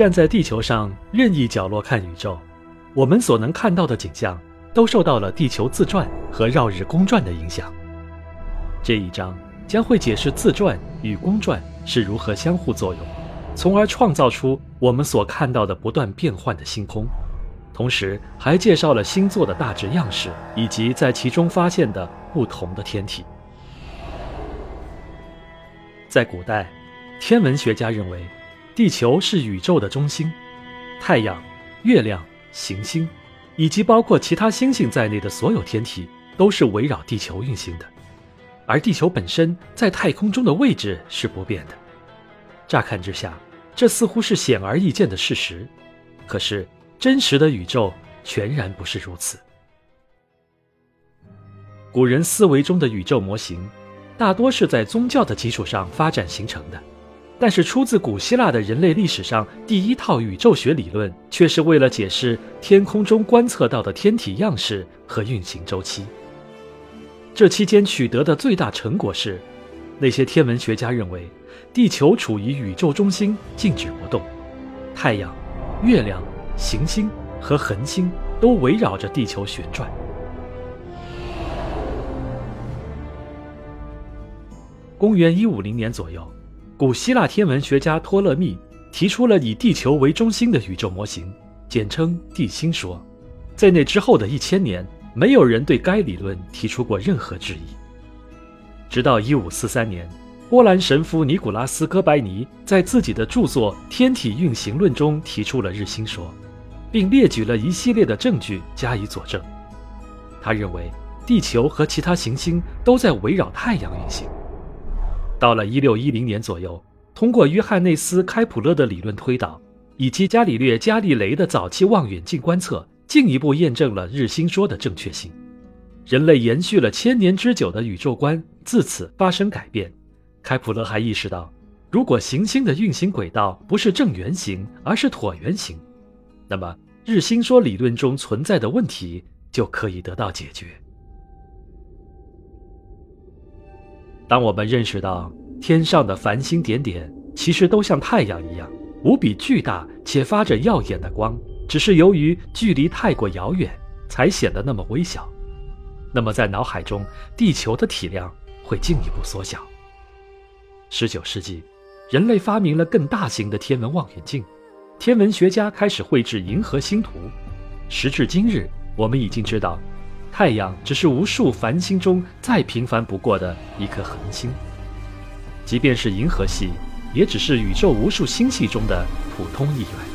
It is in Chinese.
站在地球上任意角落看宇宙，我们所能看到的景象都受到了地球自转和绕日公转的影响。这一章将会解释自转与公转是如何相互作用，从而创造出我们所看到的不断变换的星空。同时，还介绍了星座的大致样式以及在其中发现的不同的天体。在古代，天文学家认为，地球是宇宙的中心，太阳、月亮、行星，以及包括其他星星在内的所有天体都是围绕地球运行的，而地球本身在太空中的位置是不变的。乍看之下，这似乎是显而易见的事实，可是真实的宇宙全然不是如此。古人思维中的宇宙模型。大多是在宗教的基础上发展形成的，但是出自古希腊的人类历史上第一套宇宙学理论，却是为了解释天空中观测到的天体样式和运行周期。这期间取得的最大成果是，那些天文学家认为，地球处于宇宙中心，静止不动，太阳、月亮、行星和恒星都围绕着地球旋转。公元一五零年左右，古希腊天文学家托勒密提出了以地球为中心的宇宙模型，简称地心说。在那之后的一千年，没有人对该理论提出过任何质疑。直到一五四三年，波兰神父尼古拉斯·哥白尼在自己的著作《天体运行论》中提出了日心说，并列举了一系列的证据加以佐证。他认为，地球和其他行星都在围绕太阳运行。到了一六一零年左右，通过约翰内斯·开普勒的理论推导，以及伽利略、伽利雷的早期望远镜观测，进一步验证了日心说的正确性。人类延续了千年之久的宇宙观自此发生改变。开普勒还意识到，如果行星的运行轨道不是正圆形，而是椭圆形，那么日心说理论中存在的问题就可以得到解决。当我们认识到天上的繁星点点其实都像太阳一样无比巨大且发着耀眼的光，只是由于距离太过遥远才显得那么微小，那么在脑海中地球的体量会进一步缩小。十九世纪，人类发明了更大型的天文望远镜，天文学家开始绘制银河星图。时至今日，我们已经知道。太阳只是无数繁星中再平凡不过的一颗恒星，即便是银河系，也只是宇宙无数星系中的普通一员。